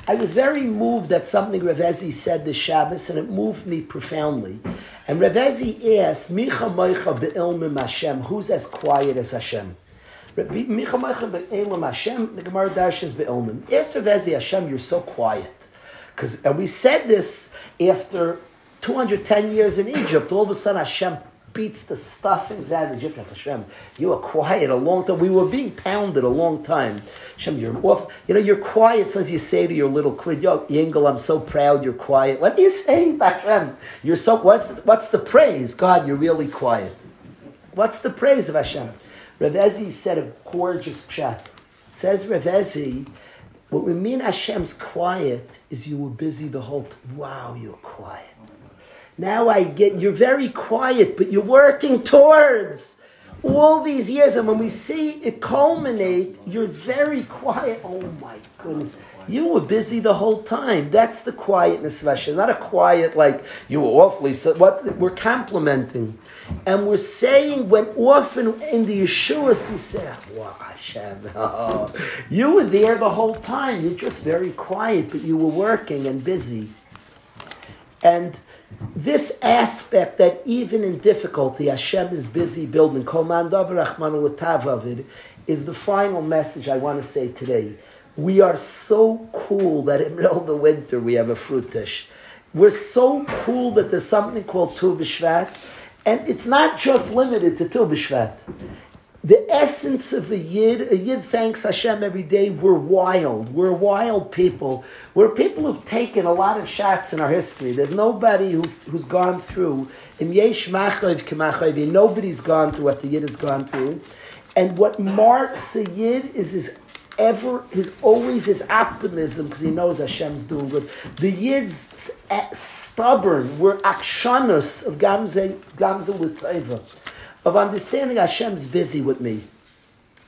[SPEAKER 1] I was very moved at something Revezi said this Shabbos, and it moved me profoundly. And Revezi asked, Micha Moicha be'ilmim Hashem, who's as quiet as Hashem? Rabbi Micha Moicha be'elam Hashem, the Gemara. Asked Revezi, Hashem, you're so quiet. Because, and we said this after 210 years in Egypt, all of a sudden Hashem beats the stuffings out of. Hashem, you were quiet a long time. We were being pounded a long time. Hashem, you're off. You know, you're quiet, so as you say to your little kid, Yo, Yingel, I'm so proud you're quiet. What are you saying, Hashem? You're so, what's what's the praise? God, you're really quiet. What's the praise of Hashem? Ravezi said a gorgeous pshat. Says Ravezi, what we mean Hashem's quiet is you were busy the whole time. Wow, you're quiet. Now I get, you're very quiet, but you're working towards all these years. And when we see it culminate, you're very quiet. Oh my goodness. You were busy the whole time. That's the quietness of Hashem. Not a quiet like you were awfully. So what we're complimenting, and we're saying when often in the Yeshua we say, "Wow, Hashem, oh, you were there the whole time. You're just very quiet, but you were working and busy." And this aspect that even in difficulty, Hashem is busy building, is the final message I want to say today. We are so cool that in the middle of the winter we have a fruit dish. We're so cool that there's something called Tu B'Shvat, and it's not just limited to Tu B'Shvat. The essence of a Yid, a Yid thanks Hashem every day. We're wild. We're wild people. We're people who've taken a lot of shots in our history. There's nobody who's, who's gone through. Nobody's gone through what the Yid has gone through. And what marks a Yid is his ever, his always his optimism because he knows Hashem's doing good. The Yid's eh, stubborn, we're akshanus of Gamze, Gamze with Teva of understanding Hashem's busy with me.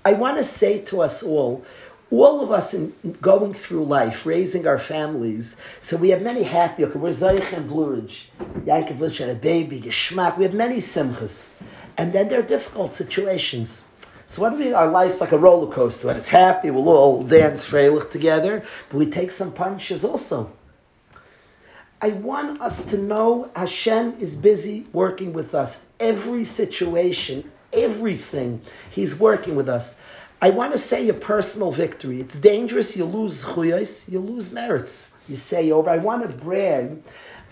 [SPEAKER 1] I want to say to us all, all of us in going through life, raising our families, so we have many happy, okay, we're Zayich and Blue Ridge, Yaakov and a baby, Geshmak, we have many simchas. And then there are difficult situations. So what do we, our life's like a roller coaster, and it's happy, we'll all dance freilich together, but we take some punches also. I want us to know Hashem is busy working with us. Every situation, everything, He's working with us. I want to say a personal victory. It's dangerous. You lose chuyos, you lose merits. You say over. I want to brag.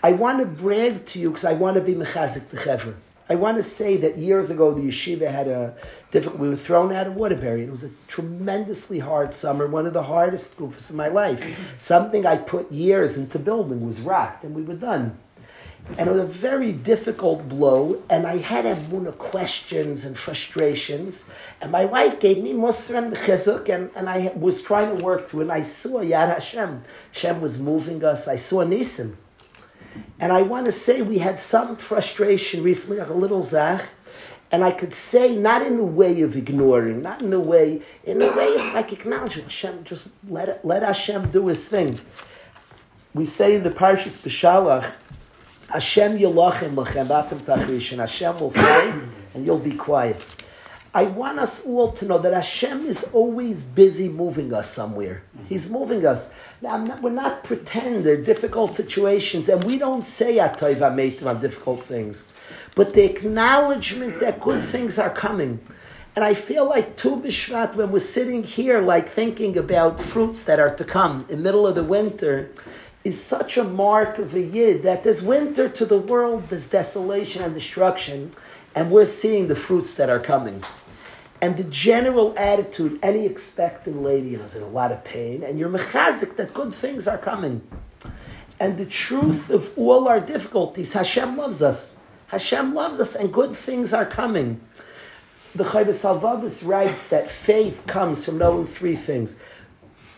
[SPEAKER 1] I want to brag to you because I want to be mechazik the chevra. I want to say that years ago the yeshiva had a difficult. We were thrown out of Waterbury. It was a tremendously hard summer, one of the hardest groups of my life. Something I put years into building was rocked, and we were done. And it was a very difficult blow, and I had a moon of questions and frustrations. And my wife gave me Musr and Chizuk, and, and I was trying to work through it. And I saw Yad Hashem. Hashem was moving us. I saw Nisim. And I want to say we had some frustration recently, like a little zach, and I could say not in a way of ignoring, not in a way, in a way of like acknowledging Hashem, just let let Hashem do His thing. We say in the Parshas B'Shalach, Hashem yilachim lachem batim tachrish, and Hashem will fight, and you'll be quiet. I want us all to know that Hashem is always busy moving us somewhere. Mm-hmm. He's moving us. Not, we're not pretend they're difficult situations, and we don't say Atoiv Ameitim on difficult things, but the acknowledgement that good mm-hmm. things are coming. And I feel like Tu B'Shvat, when we're sitting here, like thinking about fruits that are to come in middle of the winter, is such a mark of a yid that there's winter to the world, there's desolation and destruction, and we're seeing the fruits that are coming. And the general attitude, any expectant lady you know, is in a lot of pain, and you're mechazik that good things are coming. And the truth of all our difficulties, Hashem loves us. Hashem loves us, and good things are coming. The Chovos HaLevavos writes that faith comes from knowing three things.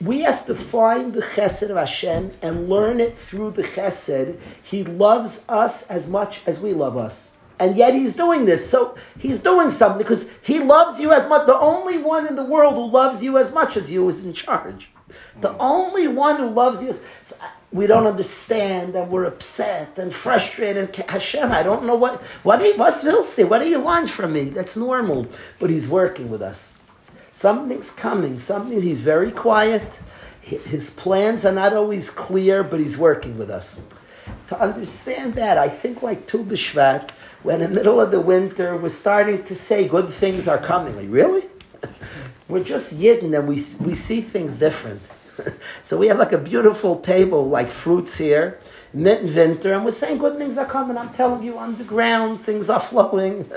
[SPEAKER 1] We have to find the chesed of Hashem and learn it through the chesed. He loves us as much as we love us and yet he's doing this. So he's doing something because he loves you as much. The only one in the world who loves you as much as you is in charge. The only one who loves you. So uh, we don't understand and we're upset and frustrated. Hashem, I don't know what what do you? What do you want from me? That's normal. But he's working with us. Something's coming. Something. He's very quiet. His plans are not always clear, but he's working with us. To understand that, I think like Tu B'Shvat, when in the middle of the winter we're starting to say good things are coming. Like, really? we're just yidden and we, we see things different. so we have like a beautiful table, like fruits here, mint and winter, and we're saying good things are coming. I'm telling you, on the ground, things are flowing.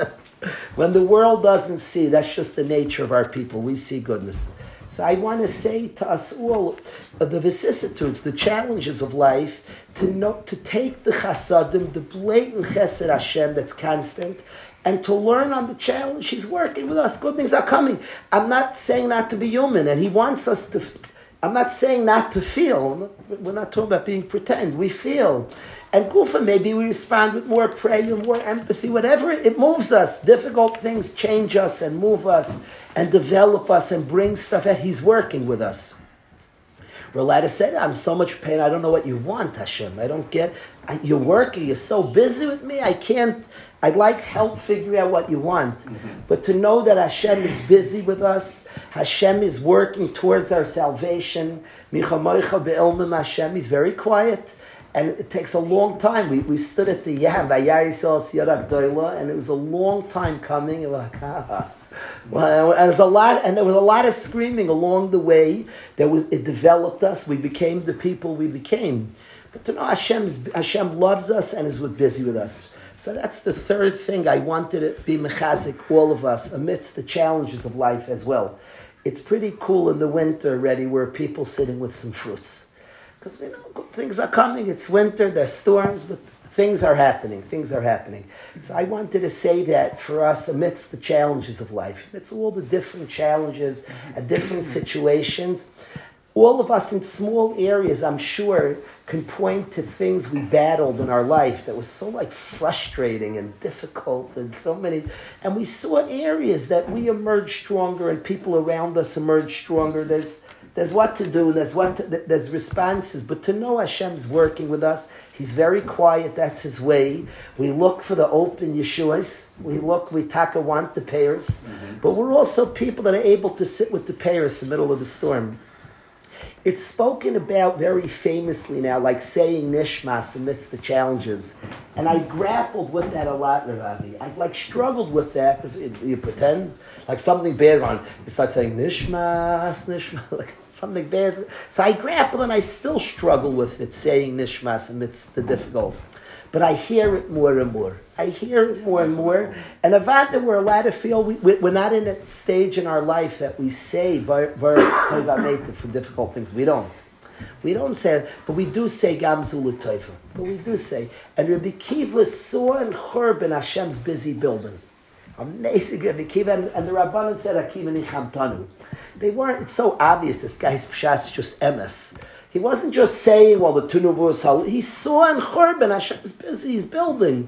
[SPEAKER 1] when the world doesn't see, that's just the nature of our people. We see goodness. So I want to say to us all uh, the vicissitudes, the challenges of life, to know, to take the chasadim, the blatant chesed Hashem that's constant, and to learn on the challenge. He's working with us. Good things are coming. I'm not saying not to be human, and He wants us to I'm not saying not to feel. We're not talking about being pretend. We feel. And Gufa, maybe we respond with more prayer, more empathy, whatever. It moves us. Difficult things change us and move us and develop us and bring stuff that He's working with us. To say, I'm so much pain, I don't know what you want, Hashem. I don't get, I, you're working, you're so busy with me, I can't, I'd like help figuring out what you want. But to know that Hashem is busy with us, Hashem is working towards our salvation, Hashem, He's very quiet. And it takes a long time. We, we stood at the Yam by Yarisol Siyarak Doila, and it was a long time coming. And we're like, ah. Well, and there was a lot, and there was a lot of screaming along the way. There was it developed us. We became the people we became. But to know Hashem's, Hashem loves us and is busy with us. So that's the third thing I wanted to be mechazik all of us amidst the challenges of life as well. It's pretty cool in the winter already where people sitting with some fruits. Because we know things are coming. It's winter. There's storms, but things are happening. Things are happening. So I wanted to say that for us, amidst the challenges of life, amidst all the different challenges and different mm-hmm. situations, all of us in small areas, I'm sure, can point to things we battled in our life that was so like frustrating and difficult and so many. And we saw areas that we emerged stronger and people around us emerged stronger. There's there's what to do, there's what to, there's responses, but to know Hashem's working with us, He's very quiet, that's His way. We look for the open Yeshuas, we look, we taka want the peiros, mm-hmm. but we're also people that are able to sit with the peiros in the middle of the storm. It's spoken about very famously now, like saying nishmas amidst the challenges. And I grappled with that a lot, Ravi. I like struggled with that because you pretend like something bad on. You start saying nishmas, nishmas, like something bad. So I grapple and I still struggle with it, saying nishmas amidst the difficult. But I hear it more and more. I hear more and more. And about that we're allowed to feel we, we're not in a stage in our life that we say for difficult things. We don't. We don't say but we do say Gamzul Taifa. But we do say. And Rabbi Kiva saw and in Churban Hashem's busy building. Amazing Rabbi Kiva and, and the Rabbanan said Akiva Nichamtanu. They weren't, it's so obvious this guy's pshat's just emes. He wasn't just saying, well, the Tunubu He saw in Churban, Hashem's busy, he's building.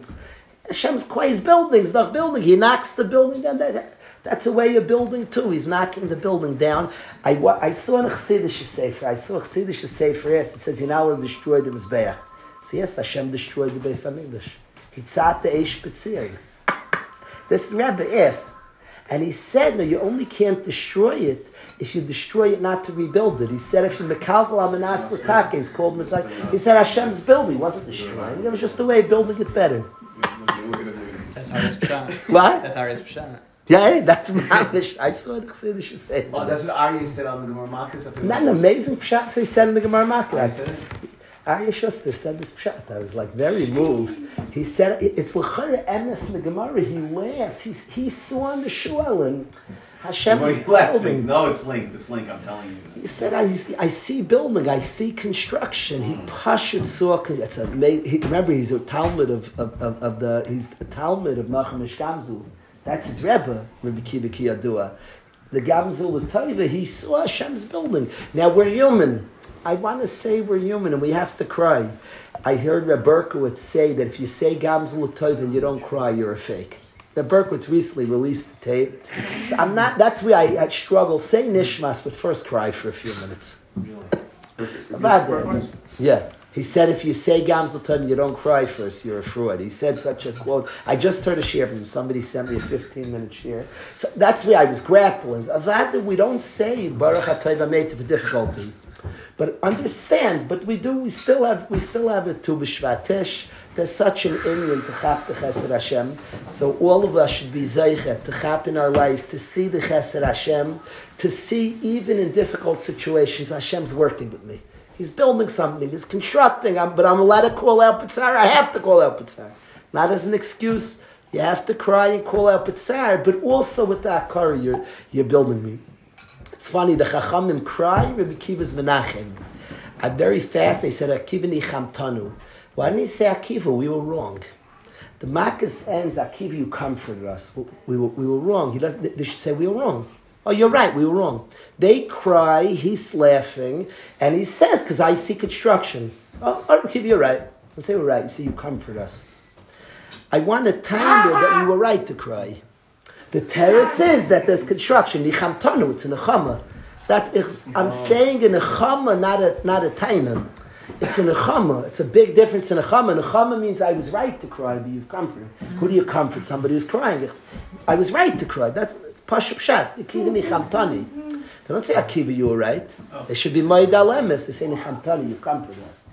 [SPEAKER 1] Hashem's quite, he's building, he's not building. He knocks the building down. That, that's a way of building too. He's knocking the building down. I, I saw in a Chassidish Sefer, I saw a Chassidish Sefer, yes, it says, not allowed to destroy the Mizbeach. So yes, Hashem destroyed the Beis HaMikdash. Hitzat the Eish Betzir. This Rebbe asked, and he said, no, you only can't destroy it if you destroy it not to rebuild it. He said if you mekalgal amanas l'take, it's called Messiah. He said Hashem's building, wasn't destroying. It was just a way of building it better.
[SPEAKER 5] That's how it's pshat.
[SPEAKER 1] What?
[SPEAKER 5] That's how it's pshat.
[SPEAKER 1] Yeah, that's mamish. I saw the Chassidish say.
[SPEAKER 2] Oh, that's what Arya said on the Gemara Makkos. That's
[SPEAKER 1] Not an amazing pshat he said in the Gemara Makkos. Arya Schuster said this pshat. I was like very moved. He said it's l'chara emes in the Gemara. He laughs. He, he saw in the shul and Hashem's
[SPEAKER 2] Well, he left me. No, it's linked. It's linked. I'm telling you.
[SPEAKER 1] He said, I, I see building, I see construction. He hmm. pashut saw. It's amazing. He, remember, he's a Talmud of, of, of, of the. He's a Talmud of Nachum Gamzu. That's his Rebbe, Rabbi Kiva Kiyadua. The Gamzu L'Taiva, he saw Hashem's building. Now we're human. I want to say we're human and we have to cry. I heard Reb Berkowitz say that if you say Gamzu L'Taiva and you don't cry, you're a fake. Now Berkowitz recently released the tape. So I'm not. That's where I, I struggle. Say nishmas, but first cry for a few minutes. Really? yeah. He said, if you say Gamzel Tov you don't cry first, you're a fraud. He said such a quote. I just heard a share from him. Somebody sent me a 15 minute share. So that's where I was grappling. Avad, we don't say Baruch HaTayv for difficulty. But understand, but we do, we still have, we still have a Tu B'Shvat there's such an Indian to chap the Chesed Hashem. So all of us should be zeichet to chap in our lives, to see the Chesed Hashem, to see even in difficult situations, Hashem's working with me. He's building something, he's constructing, I'm, but I'm allowed to call out Pitzar. I have to call out Pitzar. Not as an excuse. You have to cry and call out Pitzar, but also with that car you're, you're building me. It's funny, the Chachamim cry, Rabbi Kiva's Menachem. I'm very fast, they said, Akivani Chamtanu. Why didn't he say Akiva? We were wrong. The Makkas ends, Akiva, you comforted us. We were, we were wrong. He doesn't, they should say we were wrong. Oh, you're right. We were wrong. They cry. He's laughing, and he says, "Because I see construction." Oh, oh I'll give you right. I say we're right. You see, you comfort us. I want to tell you that we were right to cry. The teretz is that there's construction. Nichamtanu, it's a nechama. So that's I'm saying a nechama, not a not a tainam. It's a nechama. It's a big difference in nechama. Nechama means I was right to cry, but you've comforted. Who do you comfort? Somebody who's crying. I was right to cry. That's pashup shat. They don't say Akiva, you were right. They should be Moed Alemes. They say Nichamtani, you've comforted us.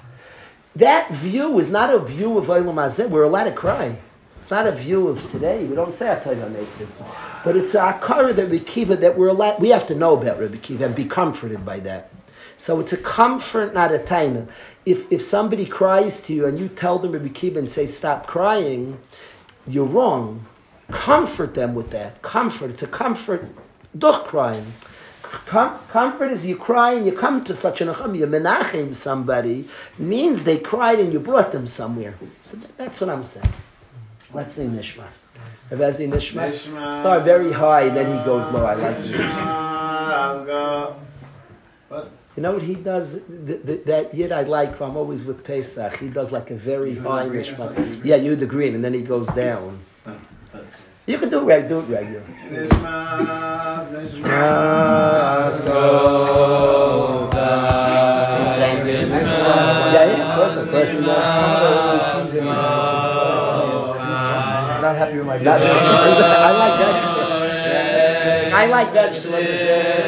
[SPEAKER 1] That view is not a view of Olam Hazeh. We're allowed to cry. It's not a view of today. We don't say Atayva Native. But it's a akara that Rabbi Kiva that we're allowed, we have to know about Rabbi Kiva and be comforted by that. So it's a comfort, not a taina. If, if somebody cries to you and you tell them Rabbi Kiva and say, stop crying, you're wrong. Comfort them with that. Comfort. It's a comfort. Duch crying. Com- comfort is you cry and you come to such an acham, you menachem somebody, means they cried and you brought them somewhere. So that's what I'm saying. Let's sing Nishmas. Rebezi Nishmas. Start very high, and then he goes low. I like it. You know what he does? Th- th- that yid I like. I'm always with Pesach. He does like a very high Nishmas. Yeah, you the green, and then he goes down. You can do it right. Do it regular. Yeah, yeah, of course, of course.
[SPEAKER 4] He's not happy with my vegetables.
[SPEAKER 1] vegetables. I like vegetables. I like vegetables.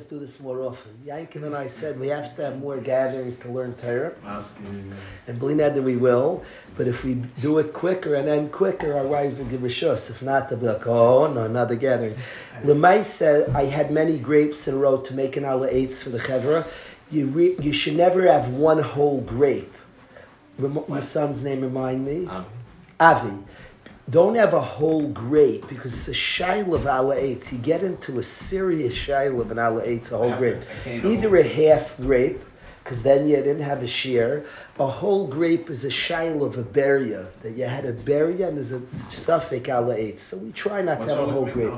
[SPEAKER 1] wives to let us do this more often. Yankin and I said we have to have more gatherings to learn Torah, and believe that we will. But if we do it quicker and end quicker, our wives will give rishus. If not, they'll be like, oh no, another gathering. Lemay said I had many grapes in a row to make an ala eitz for the chevra. You re- you should never have one whole grape. Rem- my son's name remind me. Avi. Don't have a whole grape because it's a shail of ala eitz. You get into a serious shail of an ala eitz, a whole grape. Either a half grape, because then you didn't have a shear. A whole grape is a shail of a beria that you had a beria and there's a suffix ala eitz. So we try not to have a whole grape.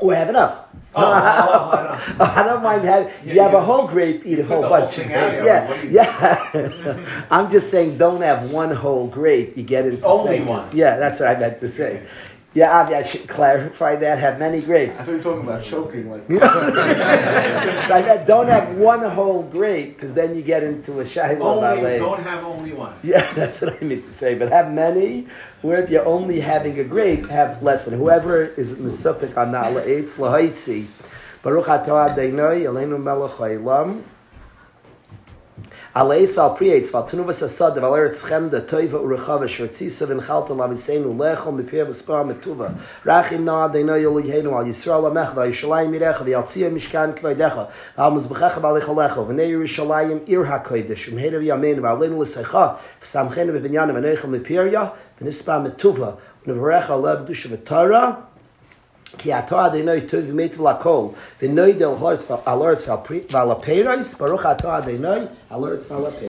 [SPEAKER 1] Oh, I have enough.
[SPEAKER 2] Oh, oh, oh,
[SPEAKER 1] I don't mind having. You have a whole grape, eat a whole
[SPEAKER 2] whole
[SPEAKER 1] bunch of grapes.
[SPEAKER 2] yeah,
[SPEAKER 1] Yeah,
[SPEAKER 2] what do you-
[SPEAKER 1] yeah. I'm just saying, don't have one whole grape. You get into
[SPEAKER 2] Only one.
[SPEAKER 1] Yeah, that's what I meant to say. Yeah, Avi, I should clarify that. Have many grapes.
[SPEAKER 2] I thought you were talking about choking. Like,
[SPEAKER 1] so I meant don't have one whole grape because then you get into a about
[SPEAKER 2] only, don't have only one.
[SPEAKER 1] Yeah, that's what I mean to say. But have many, where if you're only having a grape, have less than. Whoever is misupik on na'ala eitz lahaitzi. Baruch atah adeinoi, elenu melech ha'ilam. Alaysa al priets va tunuvas asad va er tschem de tova u rechava shertsi seven khaltam av sein u lechom be pev spar metuva rachim na de nayu li heinu al yisrael mechva yishlai mi rechav yatsi mishkan kva decha va mos bekhakha va lecha lecha u nayu yishlaim ir hakodesh um hedav yamen va lenu lesakha samkhene be binyan va nechom be pirya venispa metuva nu rekha lev dushe vetara כי אתה אדוני טוב ומת לכל, ונוי דל הורץ על אורץ ועל הפרס, ברוך אתה אדוני על אורץ ועל הפרס.